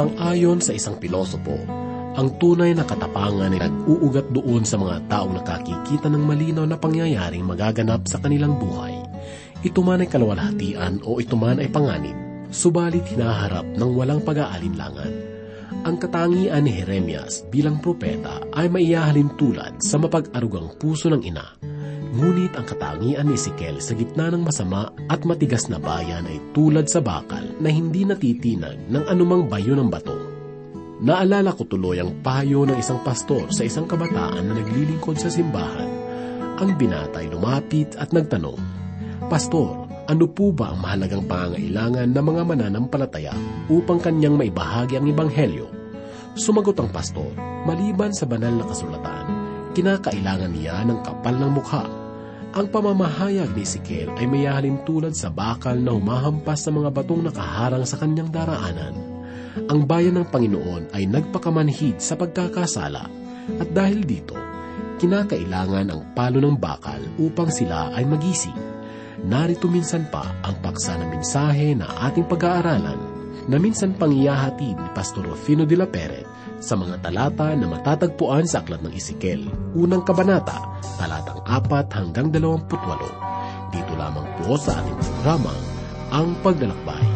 Sang-ayon sa isang pilosopo, ang tunay na katapangan ay nag-uugat doon sa mga taong nakakikita ng malinaw na pangyayaring magaganap sa kanilang buhay. Ito man ay kalawalhatian o ito man ay panganib, subalit hinaharap ng walang pag-aalinlangan. Ang katangian ni Jeremias bilang propeta ay maiyahalin tulad sa mapag-arugang puso ng ina. Ngunit ang katangian ni Ezekiel sa gitna ng masama at matigas na bayan ay tulad sa bakal na hindi natitinag ng anumang bayo ng bato. Naalala ko tuloy ang payo ng isang pastor sa isang kabataan na naglilingkod sa simbahan. Ang binata ay lumapit at nagtanong, Pastor, ano po ba ang mahalagang pangangailangan ng mga mananampalataya upang kanyang maibahagi ang ebanghelyo? Sumagot ang pastor, maliban sa banal na kasulatan, kinakailangan niya ng kapal ng mukha. Ang pamamahayag ni Ezekiel ay mayahalin tulad sa bakal na humahampas sa mga batong nakaharang sa kanyang daraanan. Ang bayan ng Panginoon ay nagpakamanhid sa pagkakasala at dahil dito, kinakailangan ang palo ng bakal upang sila ay magising. Narito minsan pa ang paksa ng mensahe na ating pag-aaralan na minsan pang iyahatid ni Pastor Rufino de la Peret sa mga talata na matatagpuan sa Aklat ng Ezekiel, unang kabanata, talatang 4 hanggang 28. Dito lamang po sa ating programa, Ang Paglalakbay.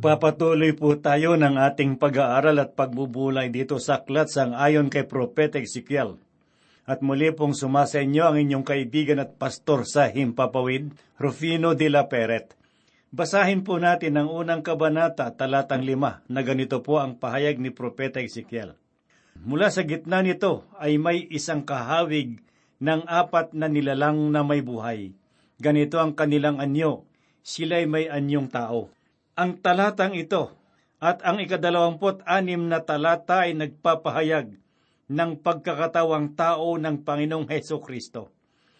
Magpapatuloy po tayo ng ating pag-aaral at pagbubulay dito sa aklat sang ayon kay Propeta Ezekiel. At muli pong sumasa inyo ang inyong kaibigan at pastor sa Himpapawid, Rufino de la Peret. Basahin po natin ang unang kabanata, talatang lima, na ganito po ang pahayag ni Propeta Ezekiel. Mula sa gitna nito ay may isang kahawig ng apat na nilalang na may buhay. Ganito ang kanilang anyo, sila'y may anyong tao. Ang talatang ito at ang ikadalawamput anim na talata ay nagpapahayag ng pagkakatawang tao ng Panginoong Heso Kristo.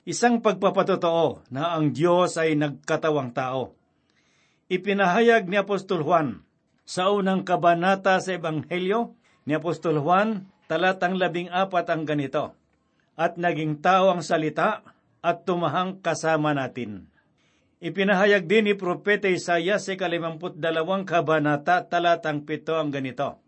Isang pagpapatotoo na ang Diyos ay nagkatawang tao. Ipinahayag ni Apostol Juan sa unang kabanata sa Ebanghelyo ni Apostol Juan, talatang labing apat ang ganito, At naging tao ang salita at tumahang kasama natin. Ipinahayag din ni Propeta Isaiah sa kalimamput dalawang kabanata talatang pito ang ganito.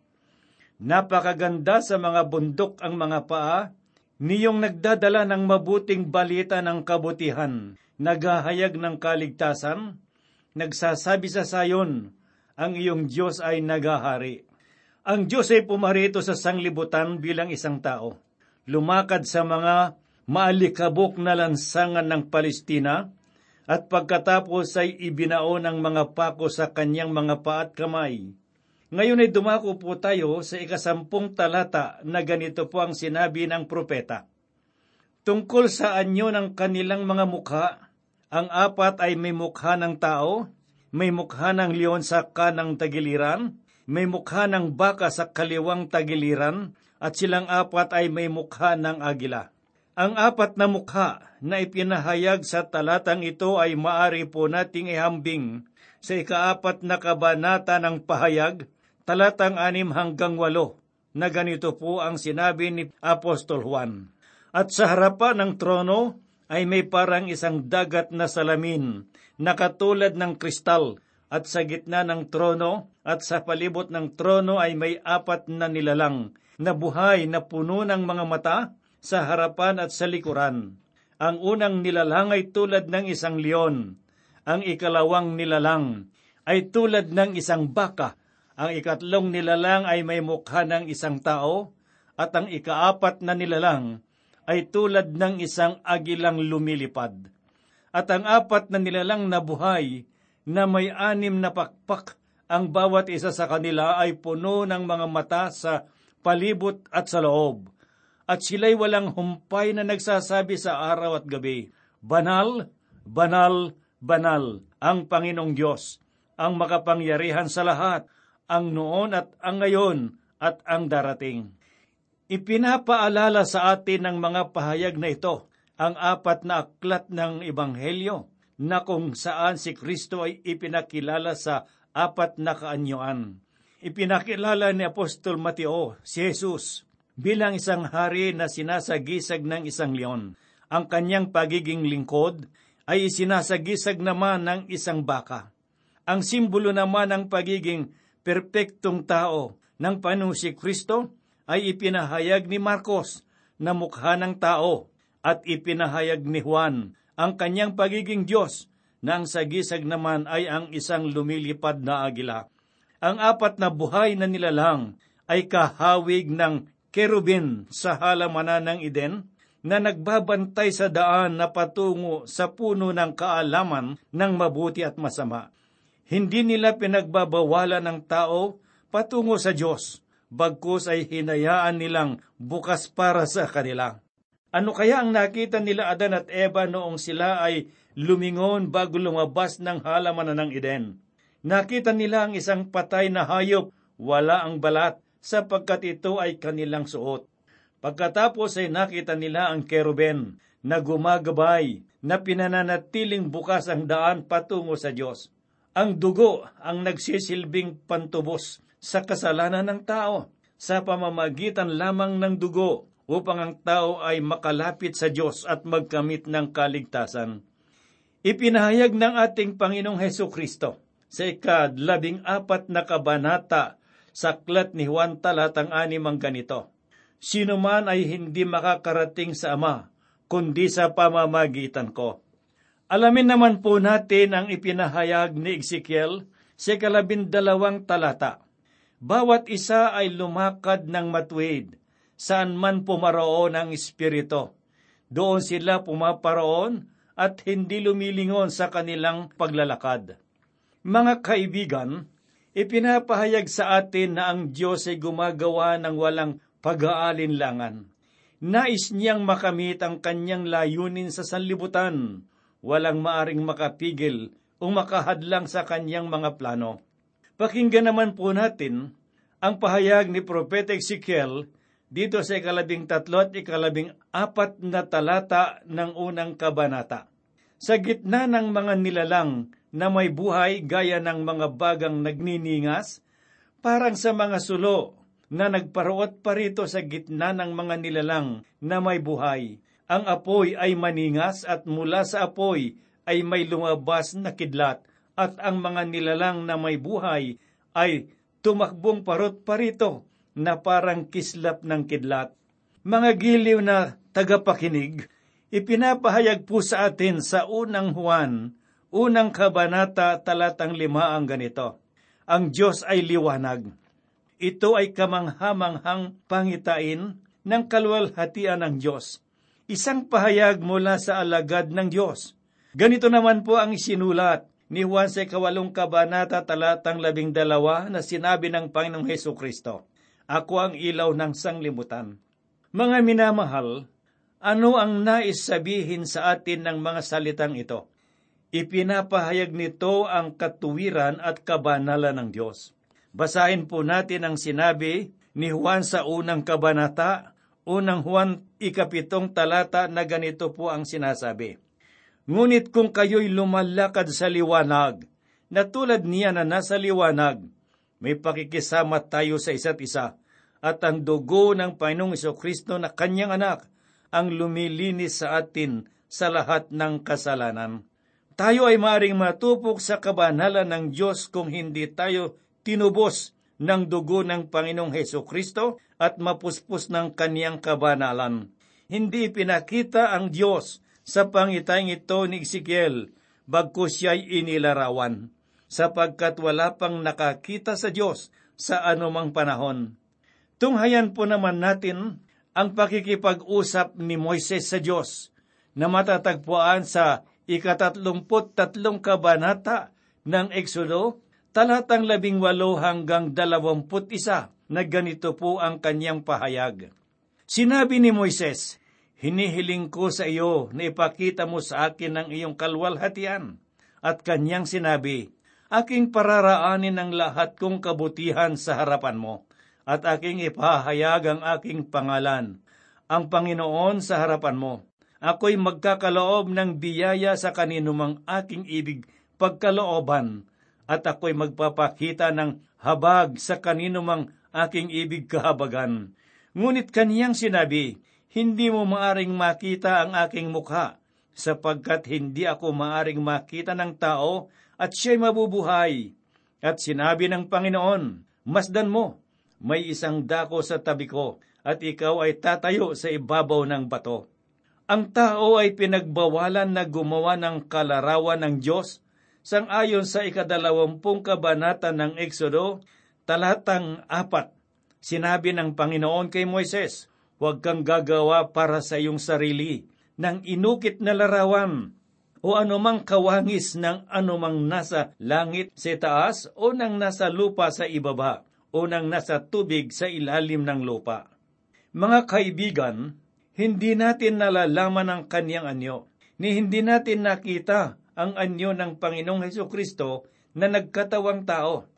Napakaganda sa mga bundok ang mga paa, niyong nagdadala ng mabuting balita ng kabutihan, naghahayag ng kaligtasan, nagsasabi sa sayon, ang iyong Diyos ay nagahari. Ang Diyos ay pumarito sa sanglibutan bilang isang tao. lumakad sa mga maalikabok na lansangan ng Palestina at pagkatapos ay ibinao ng mga pako sa kanyang mga paa at kamay. Ngayon ay dumako po tayo sa ikasampung talata na ganito po ang sinabi ng propeta. Tungkol sa anyo ng kanilang mga mukha, ang apat ay may mukha ng tao, may mukha ng leon sa kanang tagiliran, may mukha ng baka sa kaliwang tagiliran, at silang apat ay may mukha ng agila. Ang apat na mukha na ipinahayag sa talatang ito ay maari po nating ihambing sa ikaapat na kabanata ng pahayag, talatang anim hanggang walo, na ganito po ang sinabi ni Apostol Juan. At sa harapan ng trono ay may parang isang dagat na salamin na katulad ng kristal at sa gitna ng trono at sa palibot ng trono ay may apat na nilalang na buhay na puno ng mga mata sa harapan at sa likuran. Ang unang nilalang ay tulad ng isang leon. Ang ikalawang nilalang ay tulad ng isang baka. Ang ikatlong nilalang ay may mukha ng isang tao. At ang ikaapat na nilalang ay tulad ng isang agilang lumilipad. At ang apat na nilalang na buhay na may anim na pakpak, ang bawat isa sa kanila ay puno ng mga mata sa palibot at sa loob. At sila'y walang humpay na nagsasabi sa araw at gabi, Banal, banal, banal, ang Panginoong Diyos, ang makapangyarihan sa lahat, ang noon at ang ngayon at ang darating. Ipinapaalala sa atin ng mga pahayag na ito ang apat na aklat ng Ebanghelyo na kung saan si Kristo ay ipinakilala sa apat na kaanyuan. Ipinakilala ni Apostol Mateo si Jesus bilang isang hari na sinasagisag ng isang leon. Ang kanyang pagiging lingkod ay isinasagisag naman ng isang baka. Ang simbolo naman ng pagiging perpektong tao ng Panginoong si Kristo ay ipinahayag ni Marcos na mukha ng tao at ipinahayag ni Juan ang kanyang pagiging Diyos na ang sagisag naman ay ang isang lumilipad na agila. Ang apat na buhay na nilalang ay kahawig ng kerubin sa halamanan ng Eden na nagbabantay sa daan na patungo sa puno ng kaalaman ng mabuti at masama. Hindi nila pinagbabawalan ng tao patungo sa Diyos, bagkus ay hinayaan nilang bukas para sa kanila. Ano kaya ang nakita nila Adan at Eva noong sila ay lumingon bago lumabas ng halamanan ng Eden? Nakita nila ang isang patay na hayop, wala ang balat, sapagkat ito ay kanilang suot. Pagkatapos ay nakita nila ang keruben na gumagabay, na pinananatiling bukas ang daan patungo sa Diyos. Ang dugo ang nagsisilbing pantubos sa kasalanan ng tao sa pamamagitan lamang ng dugo upang ang tao ay makalapit sa Diyos at magkamit ng kaligtasan. Ipinahayag ng ating Panginoong Heso Kristo sa ikadlabing apat na kabanata sa aklat ni Juan talatang anim ang ganito, Sino man ay hindi makakarating sa Ama, kundi sa pamamagitan ko. Alamin naman po natin ang ipinahayag ni Ezekiel sa kalabindalawang talata. Bawat isa ay lumakad ng matuwid, saan man pumaroon ang Espiritu. Doon sila pumaparoon at hindi lumilingon sa kanilang paglalakad. Mga kaibigan, ipinapahayag sa atin na ang Diyos ay gumagawa ng walang pag-aalinlangan. Nais niyang makamit ang kanyang layunin sa sanlibutan. Walang maaring makapigil o makahadlang sa kanyang mga plano. Pakinggan naman po natin ang pahayag ni Propeta Ezekiel dito sa ikalabing tatlo at ikalabing apat na talata ng unang kabanata. Sa gitna ng mga nilalang na may buhay gaya ng mga bagang nagniningas, parang sa mga sulo na nagparuot pa rito sa gitna ng mga nilalang na may buhay. Ang apoy ay maningas at mula sa apoy ay may lumabas na kidlat at ang mga nilalang na may buhay ay tumakbong parot pa rito na parang kislap ng kidlat. Mga giliw na tagapakinig, ipinapahayag po sa atin sa unang Juan, unang kabanata talatang lima ang ganito. Ang Diyos ay liwanag. Ito ay kamanghamanghang pangitain ng kalwalhatian ng Diyos. Isang pahayag mula sa alagad ng Diyos. Ganito naman po ang isinulat ni Juan sa kawalong kabanata talatang labing dalawa na sinabi ng Panginoong Heso Kristo, Ako ang ilaw ng sanglibutan. Mga minamahal, ano ang nais sabihin sa atin ng mga salitang ito? Ipinapahayag nito ang katuwiran at kabanalan ng Diyos. Basahin po natin ang sinabi ni Juan sa unang kabanata, unang Juan ikapitong talata na ganito po ang sinasabi. Ngunit kung kayo'y lumalakad sa liwanag, na tulad niya na nasa liwanag, may pakikisama tayo sa isa't isa, at ang dugo ng Panginoong Kristo na kanyang anak ang lumilinis sa atin sa lahat ng kasalanan. Tayo ay maaring matupok sa kabanalan ng Diyos kung hindi tayo tinubos ng dugo ng Panginoong Heso Kristo at mapuspos ng kaniyang kabanalan. Hindi pinakita ang Diyos sa pangitayang ito ni Ezekiel, bagkus siya'y inilarawan, sapagkat wala pang nakakita sa Diyos sa anumang panahon. Tunghayan po naman natin ang pakikipag-usap ni Moises sa Diyos na matatagpuan sa ikatatlumput tatlong kabanata ng Exodo, talatang labing walo hanggang dalawamput isa na ganito po ang kanyang pahayag. Sinabi ni Moises, Hinihiling ko sa iyo na ipakita mo sa akin ang iyong kalwalhatian. At kanyang sinabi, Aking pararaanin ang lahat kong kabutihan sa harapan mo, at aking ipahayag ang aking pangalan, ang Panginoon sa harapan mo. Ako'y magkakaloob ng biyaya sa kaninumang aking ibig pagkalooban, at ako'y magpapakita ng habag sa kaninumang aking ibig kahabagan. Ngunit kaniyang sinabi, hindi mo maaring makita ang aking mukha, sapagkat hindi ako maaring makita ng tao at siya'y mabubuhay. At sinabi ng Panginoon, Masdan mo, may isang dako sa tabi ko, at ikaw ay tatayo sa ibabaw ng bato. Ang tao ay pinagbawalan na gumawa ng kalarawan ng Diyos sangayon sa ikadalawampung kabanata ng Exodo, talatang apat. Sinabi ng Panginoon kay Moises, Huwag kang gagawa para sa iyong sarili ng inukit na larawan o anumang kawangis ng anumang nasa langit sa taas o nang nasa lupa sa ibaba o nang nasa tubig sa ilalim ng lupa. Mga kaibigan, hindi natin nalalaman ang kanyang anyo, ni hindi natin nakita ang anyo ng Panginoong Heso Kristo na nagkatawang tao.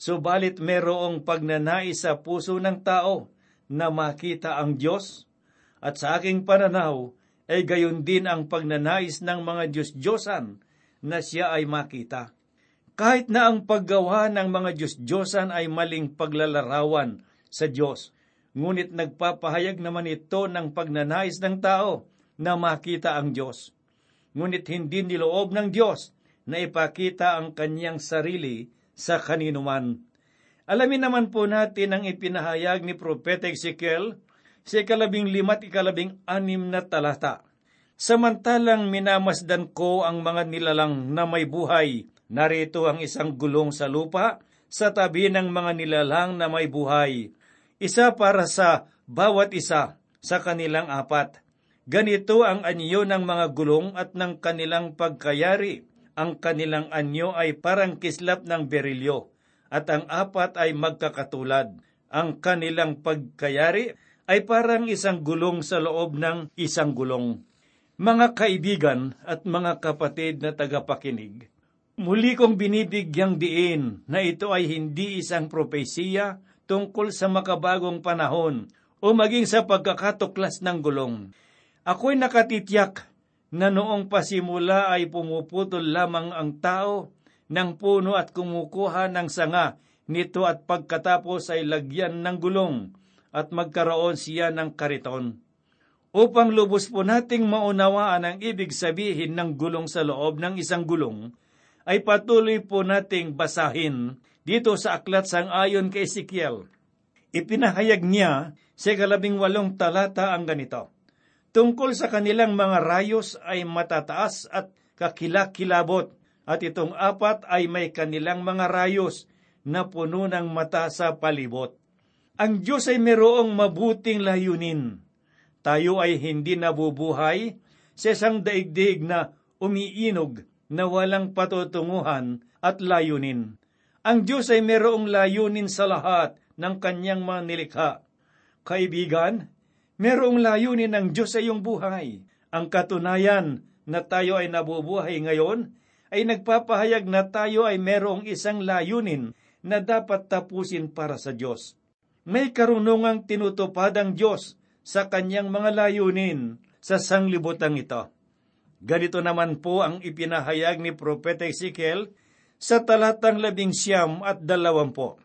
Subalit merong pagnanais sa puso ng tao na makita ang Diyos, at sa aking pananaw ay gayon din ang pagnanais ng mga Diyos-Diyosan na siya ay makita. Kahit na ang paggawa ng mga Diyos-Diyosan ay maling paglalarawan sa Diyos, ngunit nagpapahayag naman ito ng pagnanais ng tao na makita ang Diyos. Ngunit hindi niloob ng Diyos na ipakita ang kanyang sarili sa kaninuman. Alamin naman po natin ang ipinahayag ni Propeta Ezekiel sa ikalabing limat ikalabing anim na talata. Samantalang minamasdan ko ang mga nilalang na may buhay, narito ang isang gulong sa lupa sa tabi ng mga nilalang na may buhay. Isa para sa bawat isa sa kanilang apat. Ganito ang anyo ng mga gulong at ng kanilang pagkayari. Ang kanilang anyo ay parang kislap ng berilyo at ang apat ay magkakatulad. Ang kanilang pagkayari ay parang isang gulong sa loob ng isang gulong. Mga kaibigan at mga kapatid na tagapakinig, muli kong binibigyang diin na ito ay hindi isang propesiya tungkol sa makabagong panahon o maging sa pagkakatuklas ng gulong. Ako'y nakatityak na noong pasimula ay pumuputol lamang ang tao ng puno at kumukuha ng sanga nito at pagkatapos ay lagyan ng gulong at magkaroon siya ng kariton. Upang lubos po nating maunawaan ang ibig sabihin ng gulong sa loob ng isang gulong, ay patuloy po nating basahin dito sa aklat sang ayon kay Ezekiel. Ipinahayag niya sa kalabing walong talata ang ganito. Tungkol sa kanilang mga rayos ay matataas at kakilakilabot, at itong apat ay may kanilang mga rayos na puno ng mata sa palibot. Ang Diyos ay mayroong mabuting layunin. Tayo ay hindi nabubuhay sa isang daigdig na umiinog na walang patutunguhan at layunin. Ang Diyos ay mayroong layunin sa lahat ng kanyang mga nilikha. Kaibigan, mayroong layunin ng Diyos sa iyong buhay. Ang katunayan na tayo ay nabubuhay ngayon ay nagpapahayag na tayo ay mayroong isang layunin na dapat tapusin para sa Diyos. May karunungang tinutupad ang Diyos sa kanyang mga layunin sa sanglibutang ito. Ganito naman po ang ipinahayag ni Propeta Ezekiel sa talatang labing siyam at dalawampo.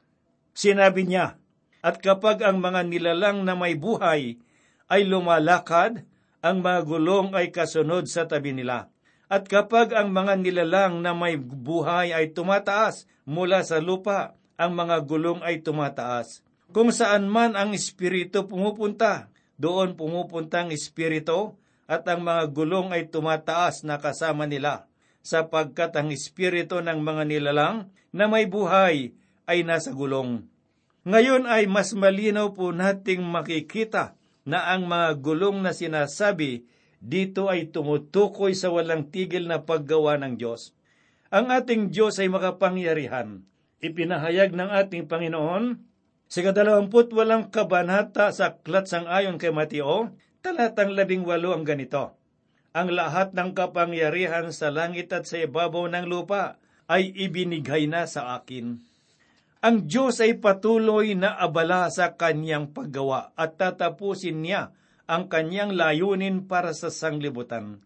Sinabi niya, At kapag ang mga nilalang na may buhay ay lumalakad, ang mga gulong ay kasunod sa tabi nila. At kapag ang mga nilalang na may buhay ay tumataas mula sa lupa, ang mga gulong ay tumataas. Kung saan man ang espiritu pumupunta, doon pumupunta ang espiritu at ang mga gulong ay tumataas na kasama nila, sapagkat ang espiritu ng mga nilalang na may buhay ay nasa gulong. Ngayon ay mas malinaw po nating makikita na ang mga gulong na sinasabi dito ay tumutukoy sa walang tigil na paggawa ng Diyos. Ang ating Diyos ay makapangyarihan. Ipinahayag ng ating Panginoon sa kadalawamput walang kabanata sa aklat sang ayon kay Mateo, talatang labing walo ang ganito. Ang lahat ng kapangyarihan sa langit at sa ibabaw ng lupa ay ibinigay na sa akin. Ang Diyos ay patuloy na abala sa kanyang paggawa at tatapusin niya ang kanyang layunin para sa sanglibutan.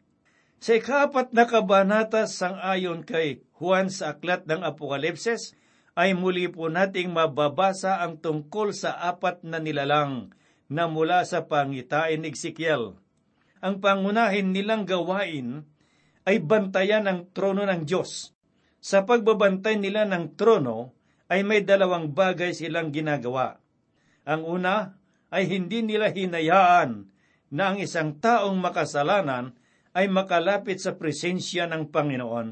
Sa ikapat na kabanata sang ayon kay Juan sa aklat ng Apokalipses, ay muli po nating mababasa ang tungkol sa apat na nilalang na mula sa pangitain Ezekiel. Ang pangunahin nilang gawain ay bantayan ang trono ng Diyos. Sa pagbabantay nila ng trono ay may dalawang bagay silang ginagawa. Ang una ay hindi nila hinayaan na ang isang taong makasalanan ay makalapit sa presensya ng Panginoon.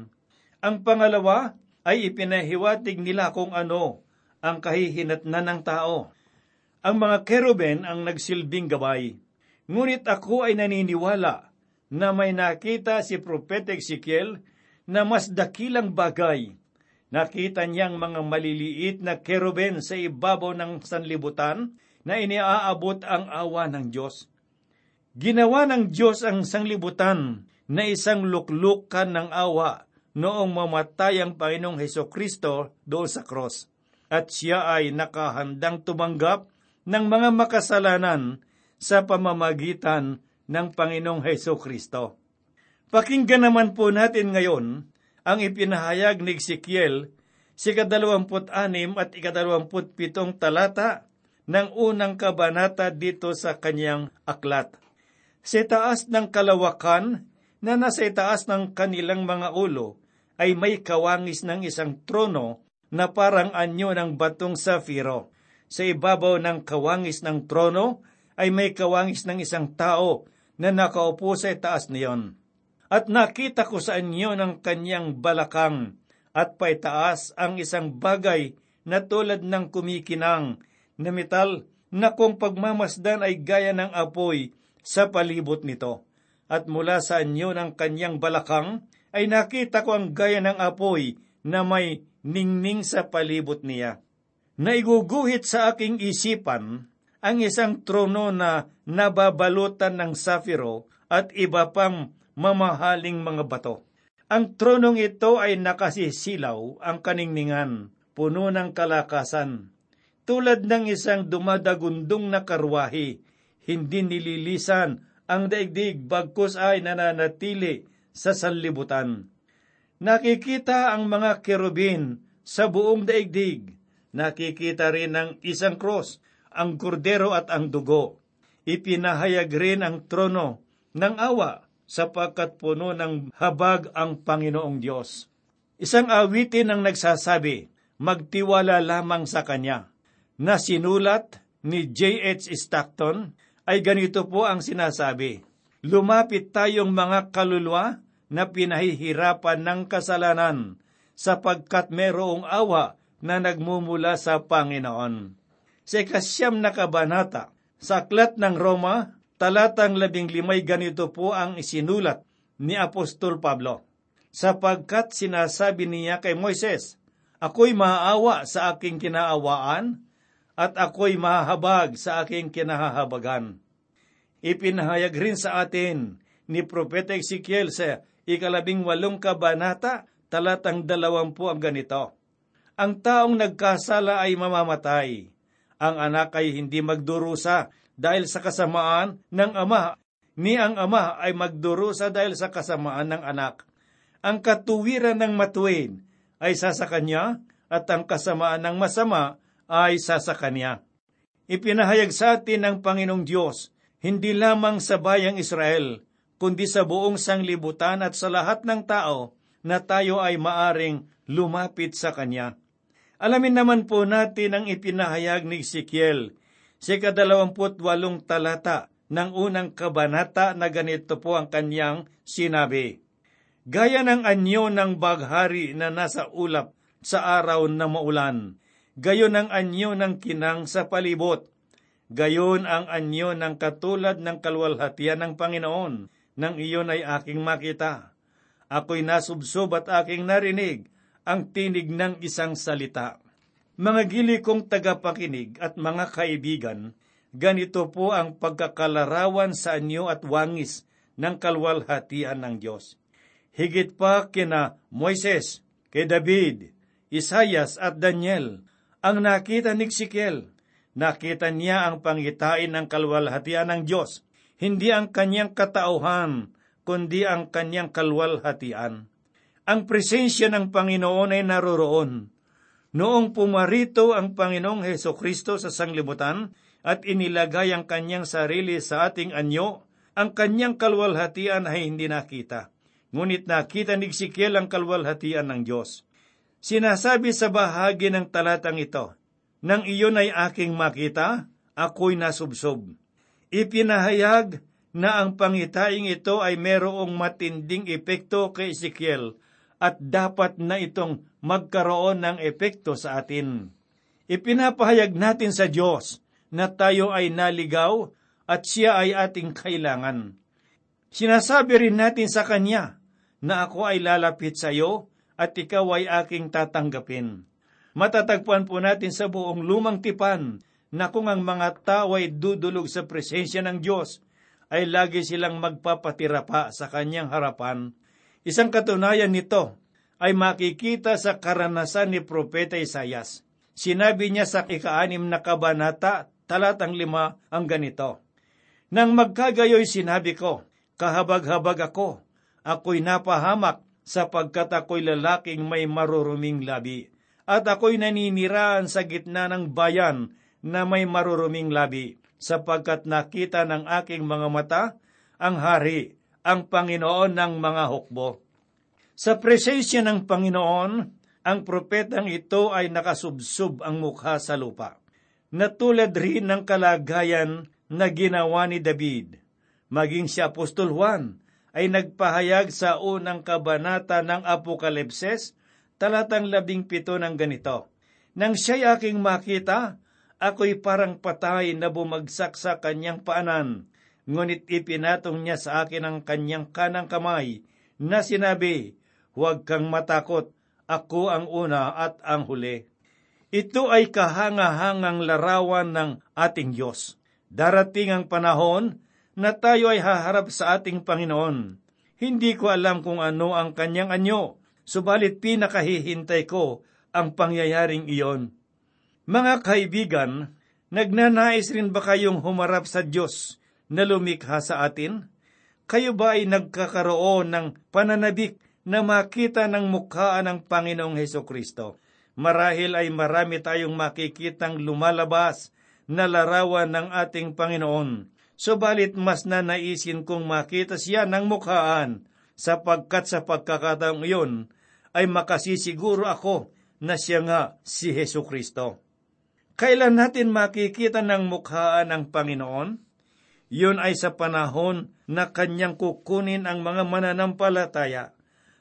Ang pangalawa ay ipinahiwatig nila kung ano ang kahihinatnan ng tao. Ang mga keruben ang nagsilbing gabay. Ngunit ako ay naniniwala na may nakita si Propeta Ezekiel na mas dakilang bagay. Nakita niyang mga maliliit na keruben sa ibabaw ng sanlibutan na iniaabot ang awa ng Diyos. Ginawa ng Diyos ang sanglibutan na isang luklukan ng awa noong mamatay ang Panginoong Heso Kristo doon sa cross. At siya ay nakahandang tumanggap ng mga makasalanan sa pamamagitan ng Panginoong Heso Kristo. Pakinggan naman po natin ngayon ang ipinahayag ni Ezekiel si kadalawamput anim at ikadalawamput pitong talata ng unang kabanata dito sa kanyang aklat. Sa taas ng kalawakan na nasa itaas ng kanilang mga ulo ay may kawangis ng isang trono na parang anyo ng batong safiro. Sa ibabaw ng kawangis ng trono ay may kawangis ng isang tao na nakaupo sa itaas niyon. At nakita ko sa inyo ng kanyang balakang at paitaas ang isang bagay na tulad ng kumikinang na metal na kung pagmamasdan ay gaya ng apoy sa palibot nito. At mula sa anyo ng kanyang balakang ay nakita ko ang gaya ng apoy na may ningning sa palibot niya. Naiguguhit sa aking isipan ang isang trono na nababalutan ng safiro at iba pang mamahaling mga bato. Ang tronong ito ay nakasisilaw ang kaningningan, puno ng kalakasan. Tulad ng isang dumadagundong na karwahi, hindi nililisan ang daigdig bagkus ay nananatili sa sanlibutan. Nakikita ang mga kerubin sa buong daigdig. Nakikita rin ang isang cross, ang kordero at ang dugo. Ipinahayag rin ang trono ng awa sapagkat puno ng habag ang Panginoong Diyos. Isang awitin ang nagsasabi, magtiwala lamang sa Kanya, na sinulat ni J.H. Stockton ay ganito po ang sinasabi, Lumapit tayong mga kaluluwa na pinahihirapan ng kasalanan sapagkat merong awa na nagmumula sa Panginoon. Sa ikasyam na kabanata. Sa aklat ng Roma, talatang labing limay ganito po ang isinulat ni Apostol Pablo. Sapagkat sinasabi niya kay Moises, Ako'y maaawa sa aking kinaawaan at ako'y mahahabag sa aking kinahahabagan. Ipinahayag rin sa atin ni Propeta Ezekiel sa ikalabing walong kabanata, talatang dalawampu ang ganito. Ang taong nagkasala ay mamamatay. Ang anak ay hindi magdurusa dahil sa kasamaan ng ama, ni ang ama ay magdurusa dahil sa kasamaan ng anak. Ang katuwiran ng matuwid ay sa sa kanya at ang kasamaan ng masama ay sa sa kanya. Ipinahayag sa atin ng Panginoong Diyos, hindi lamang sa bayang Israel, kundi sa buong sanglibutan at sa lahat ng tao na tayo ay maaring lumapit sa Kanya. Alamin naman po natin ang ipinahayag ni Ezekiel sa kadalawamput walong talata ng unang kabanata na ganito po ang kanyang sinabi. Gaya ng anyo ng baghari na nasa ulap sa araw na maulan, gayon ang anyo ng kinang sa palibot, gayon ang anyo ng katulad ng kalwalhatian ng Panginoon, nang iyon ay aking makita. Ako'y nasubsob at aking narinig ang tinig ng isang salita. Mga gili kong tagapakinig at mga kaibigan, ganito po ang pagkakalarawan sa anyo at wangis ng kalwalhatian ng Diyos. Higit pa kina Moises, kay David, Isayas at Daniel, ang nakita ni Ezekiel, nakita niya ang pangitain ng kalwalhatian ng Diyos, hindi ang kanyang katauhan, kundi ang kanyang kalwalhatian. Ang presensya ng Panginoon ay naroroon. Noong pumarito ang Panginoong Heso Kristo sa sanglibutan at inilagay ang kanyang sarili sa ating anyo, ang kanyang kalwalhatian ay hindi nakita. Ngunit nakita ni Ezekiel ang kalwalhatian ng Diyos. Sinasabi sa bahagi ng talatang ito, Nang iyon ay aking makita, ako'y nasubsob. Ipinahayag na ang pangitaing ito ay merong matinding epekto kay Ezekiel at dapat na itong magkaroon ng epekto sa atin. Ipinapahayag natin sa Diyos na tayo ay naligaw at siya ay ating kailangan. Sinasabi rin natin sa Kanya na ako ay lalapit sa iyo at ikaw ay aking tatanggapin. Matatagpuan po natin sa buong lumang tipan na kung ang mga tao ay dudulog sa presensya ng Diyos, ay lagi silang magpapatira pa sa kanyang harapan. Isang katunayan nito ay makikita sa karanasan ni Propeta Isayas. Sinabi niya sa ikaanim na kabanata, talatang lima, ang ganito. Nang magkagayoy sinabi ko, kahabag-habag ako, ako'y napahamak sapagkat ako'y lalaking may maruruming labi, at ako'y naniniraan sa gitna ng bayan na may maruruming labi, sapagkat nakita ng aking mga mata ang hari, ang Panginoon ng mga hukbo. Sa presensya ng Panginoon, ang propetang ito ay nakasubsob ang mukha sa lupa. Natulad rin ng kalagayan na ginawa ni David. Maging si Apostol Juan ay nagpahayag sa unang kabanata ng Apokalipses, talatang labing pito ng ganito. Nang siya'y aking makita, ako'y parang patay na bumagsak sa kanyang paanan, ngunit ipinatong niya sa akin ang kanyang kanang kamay, na sinabi, Huwag kang matakot, ako ang una at ang huli. Ito ay kahangahangang larawan ng ating Diyos. Darating ang panahon na tayo ay haharap sa ating Panginoon. Hindi ko alam kung ano ang kanyang anyo, subalit pinakahihintay ko ang pangyayaring iyon. Mga kaibigan, nagnanais rin ba kayong humarap sa Diyos na lumikha sa atin? Kayo ba ay nagkakaroon ng pananabik na makita ng mukhaan ng Panginoong Heso Kristo? Marahil ay marami tayong makikitang lumalabas na larawan ng ating Panginoon. Subalit mas nanaisin kong makita siya ng mukhaan sapagkat sa pagkakataong iyon ay makasisiguro ako na siya nga si Heso Kristo. Kailan natin makikita ng mukhaan ng Panginoon? Yun ay sa panahon na kanyang kukunin ang mga mananampalataya.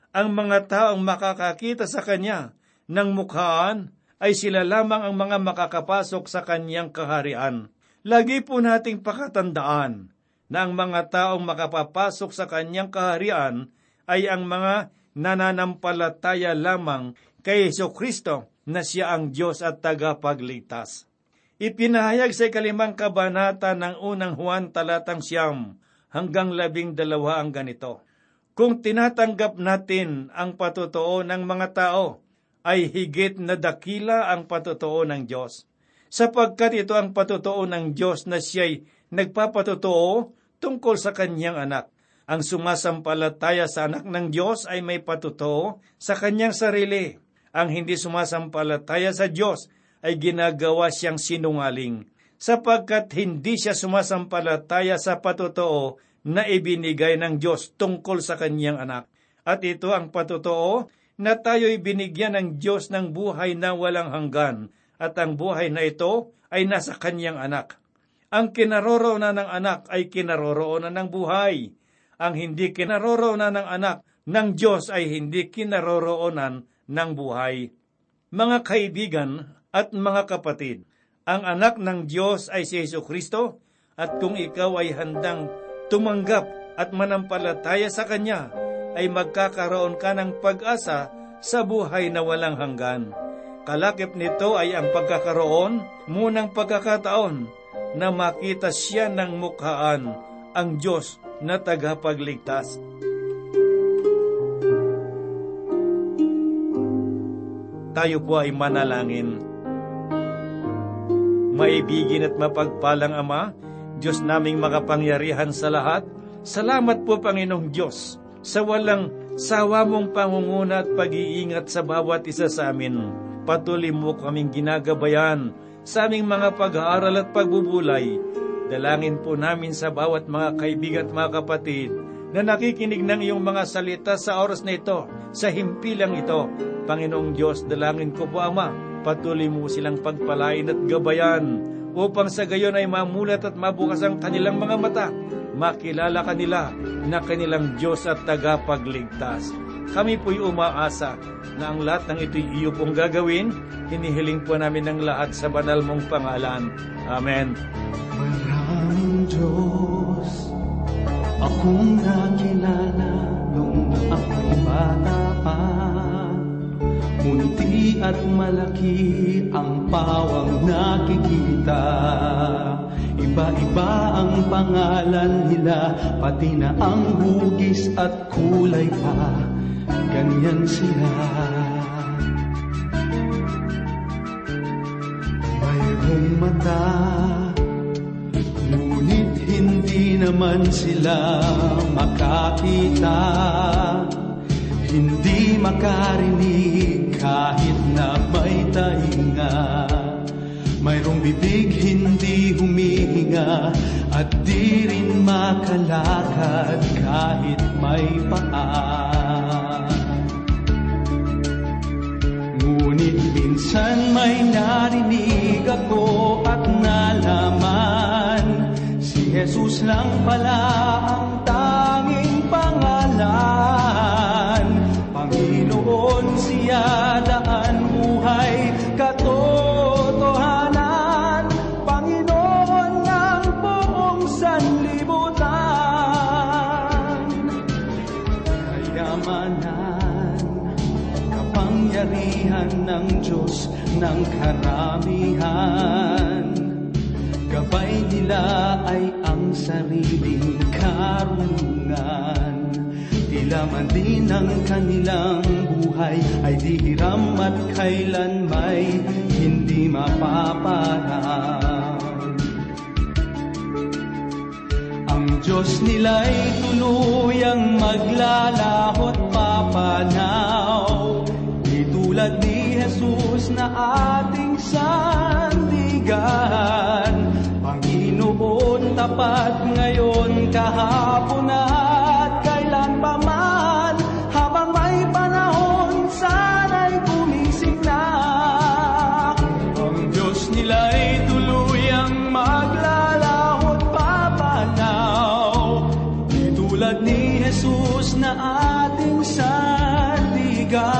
Ang mga taong makakakita sa kanya ng mukhaan ay sila lamang ang mga makakapasok sa kanyang kaharian. Lagi po nating pakatandaan na ang mga taong makapapasok sa kanyang kaharian ay ang mga nananampalataya lamang kay Yeso Kristo na siya ang Diyos at tagapagligtas. Ipinahayag sa ikalimang kabanata ng unang Juan talatang siyam hanggang labing dalawa ang ganito. Kung tinatanggap natin ang patotoo ng mga tao, ay higit na dakila ang patotoo ng Diyos. Sapagkat ito ang patotoo ng Diyos na siya'y nagpapatotoo tungkol sa kanyang anak. Ang sumasampalataya sa anak ng Diyos ay may patotoo sa kanyang sarili. Ang hindi sumasampalataya sa Diyos ay ginagawa siyang sinungaling, sapagkat hindi siya sumasampalataya sa patotoo na ibinigay ng Diyos tungkol sa kanyang anak. At ito ang patotoo na tayo'y binigyan ng Diyos ng buhay na walang hanggan, at ang buhay na ito ay nasa kanyang anak. Ang kinaroroonan ng anak ay kinaroroonan ng buhay. Ang hindi kinaroroonan ng anak ng Diyos ay hindi kinaroroonan ng buhay. Mga kaibigan at mga kapatid, ang anak ng Diyos ay si Yesu Kristo at kung ikaw ay handang tumanggap at manampalataya sa Kanya, ay magkakaroon ka ng pag-asa sa buhay na walang hanggan. Kalakip nito ay ang pagkakaroon munang pagkakataon na makita siya ng mukhaan ang Diyos na tagapagligtas. Tayo po ay manalangin. Maibigin at mapagpalang Ama, Diyos naming makapangyarihan sa lahat, salamat po Panginoong Diyos sa walang sawa mong pangunguna at pag-iingat sa bawat isa sa amin. Patuloy mo kaming ginagabayan sa aming mga pag-aaral at pagbubulay. Dalangin po namin sa bawat mga kaibigan at mga kapatid na nakikinig ng iyong mga salita sa oras na ito, sa himpilang ito. Panginoong Diyos, dalangin ko po Ama, patuloy mo silang pagpalain at gabayan upang sa gayon ay mamulat at mabukas ang kanilang mga mata, makilala kanila na kanilang Diyos at tagapagligtas. Kami po'y umaasa na ang lahat ng ito'y iyo pong gagawin, hinihiling po namin ng lahat sa banal mong pangalan. Amen. Maraming Diyos akong nakilala nung ako'y bata pa. Munti at malaki ang pawang nakikita. Iba-iba ang pangalan nila, pati na ang hugis at kulay pa. Ganyan sila. Mayroong mata Ngunit hindi naman sila makakita Hindi makarinig kahit na may tainga Mayroong bibig hindi humihinga At di rin makalakad kahit may paa. Ngunit minsan may narinig ako at nalaman Si Jesus lang pala ang tanging pangalan kapangyarihan ng Diyos ng karamihan. Gabay nila ay ang sariling karunungan. Tila man din ang kanilang buhay ay di hiram at kailan may hindi mapaparang. Ang Diyos nila'y tuluyang maglalahot papanaw Di tulad ni Jesus na ating sandigan. Panginoon tapat ngayon kahapon at kailan pa man Habang may panahon sana'y gumising na. Ang Diyos nila'y tuluyang maglalahot papanaw. Di tulad ni Jesus na ating sandigan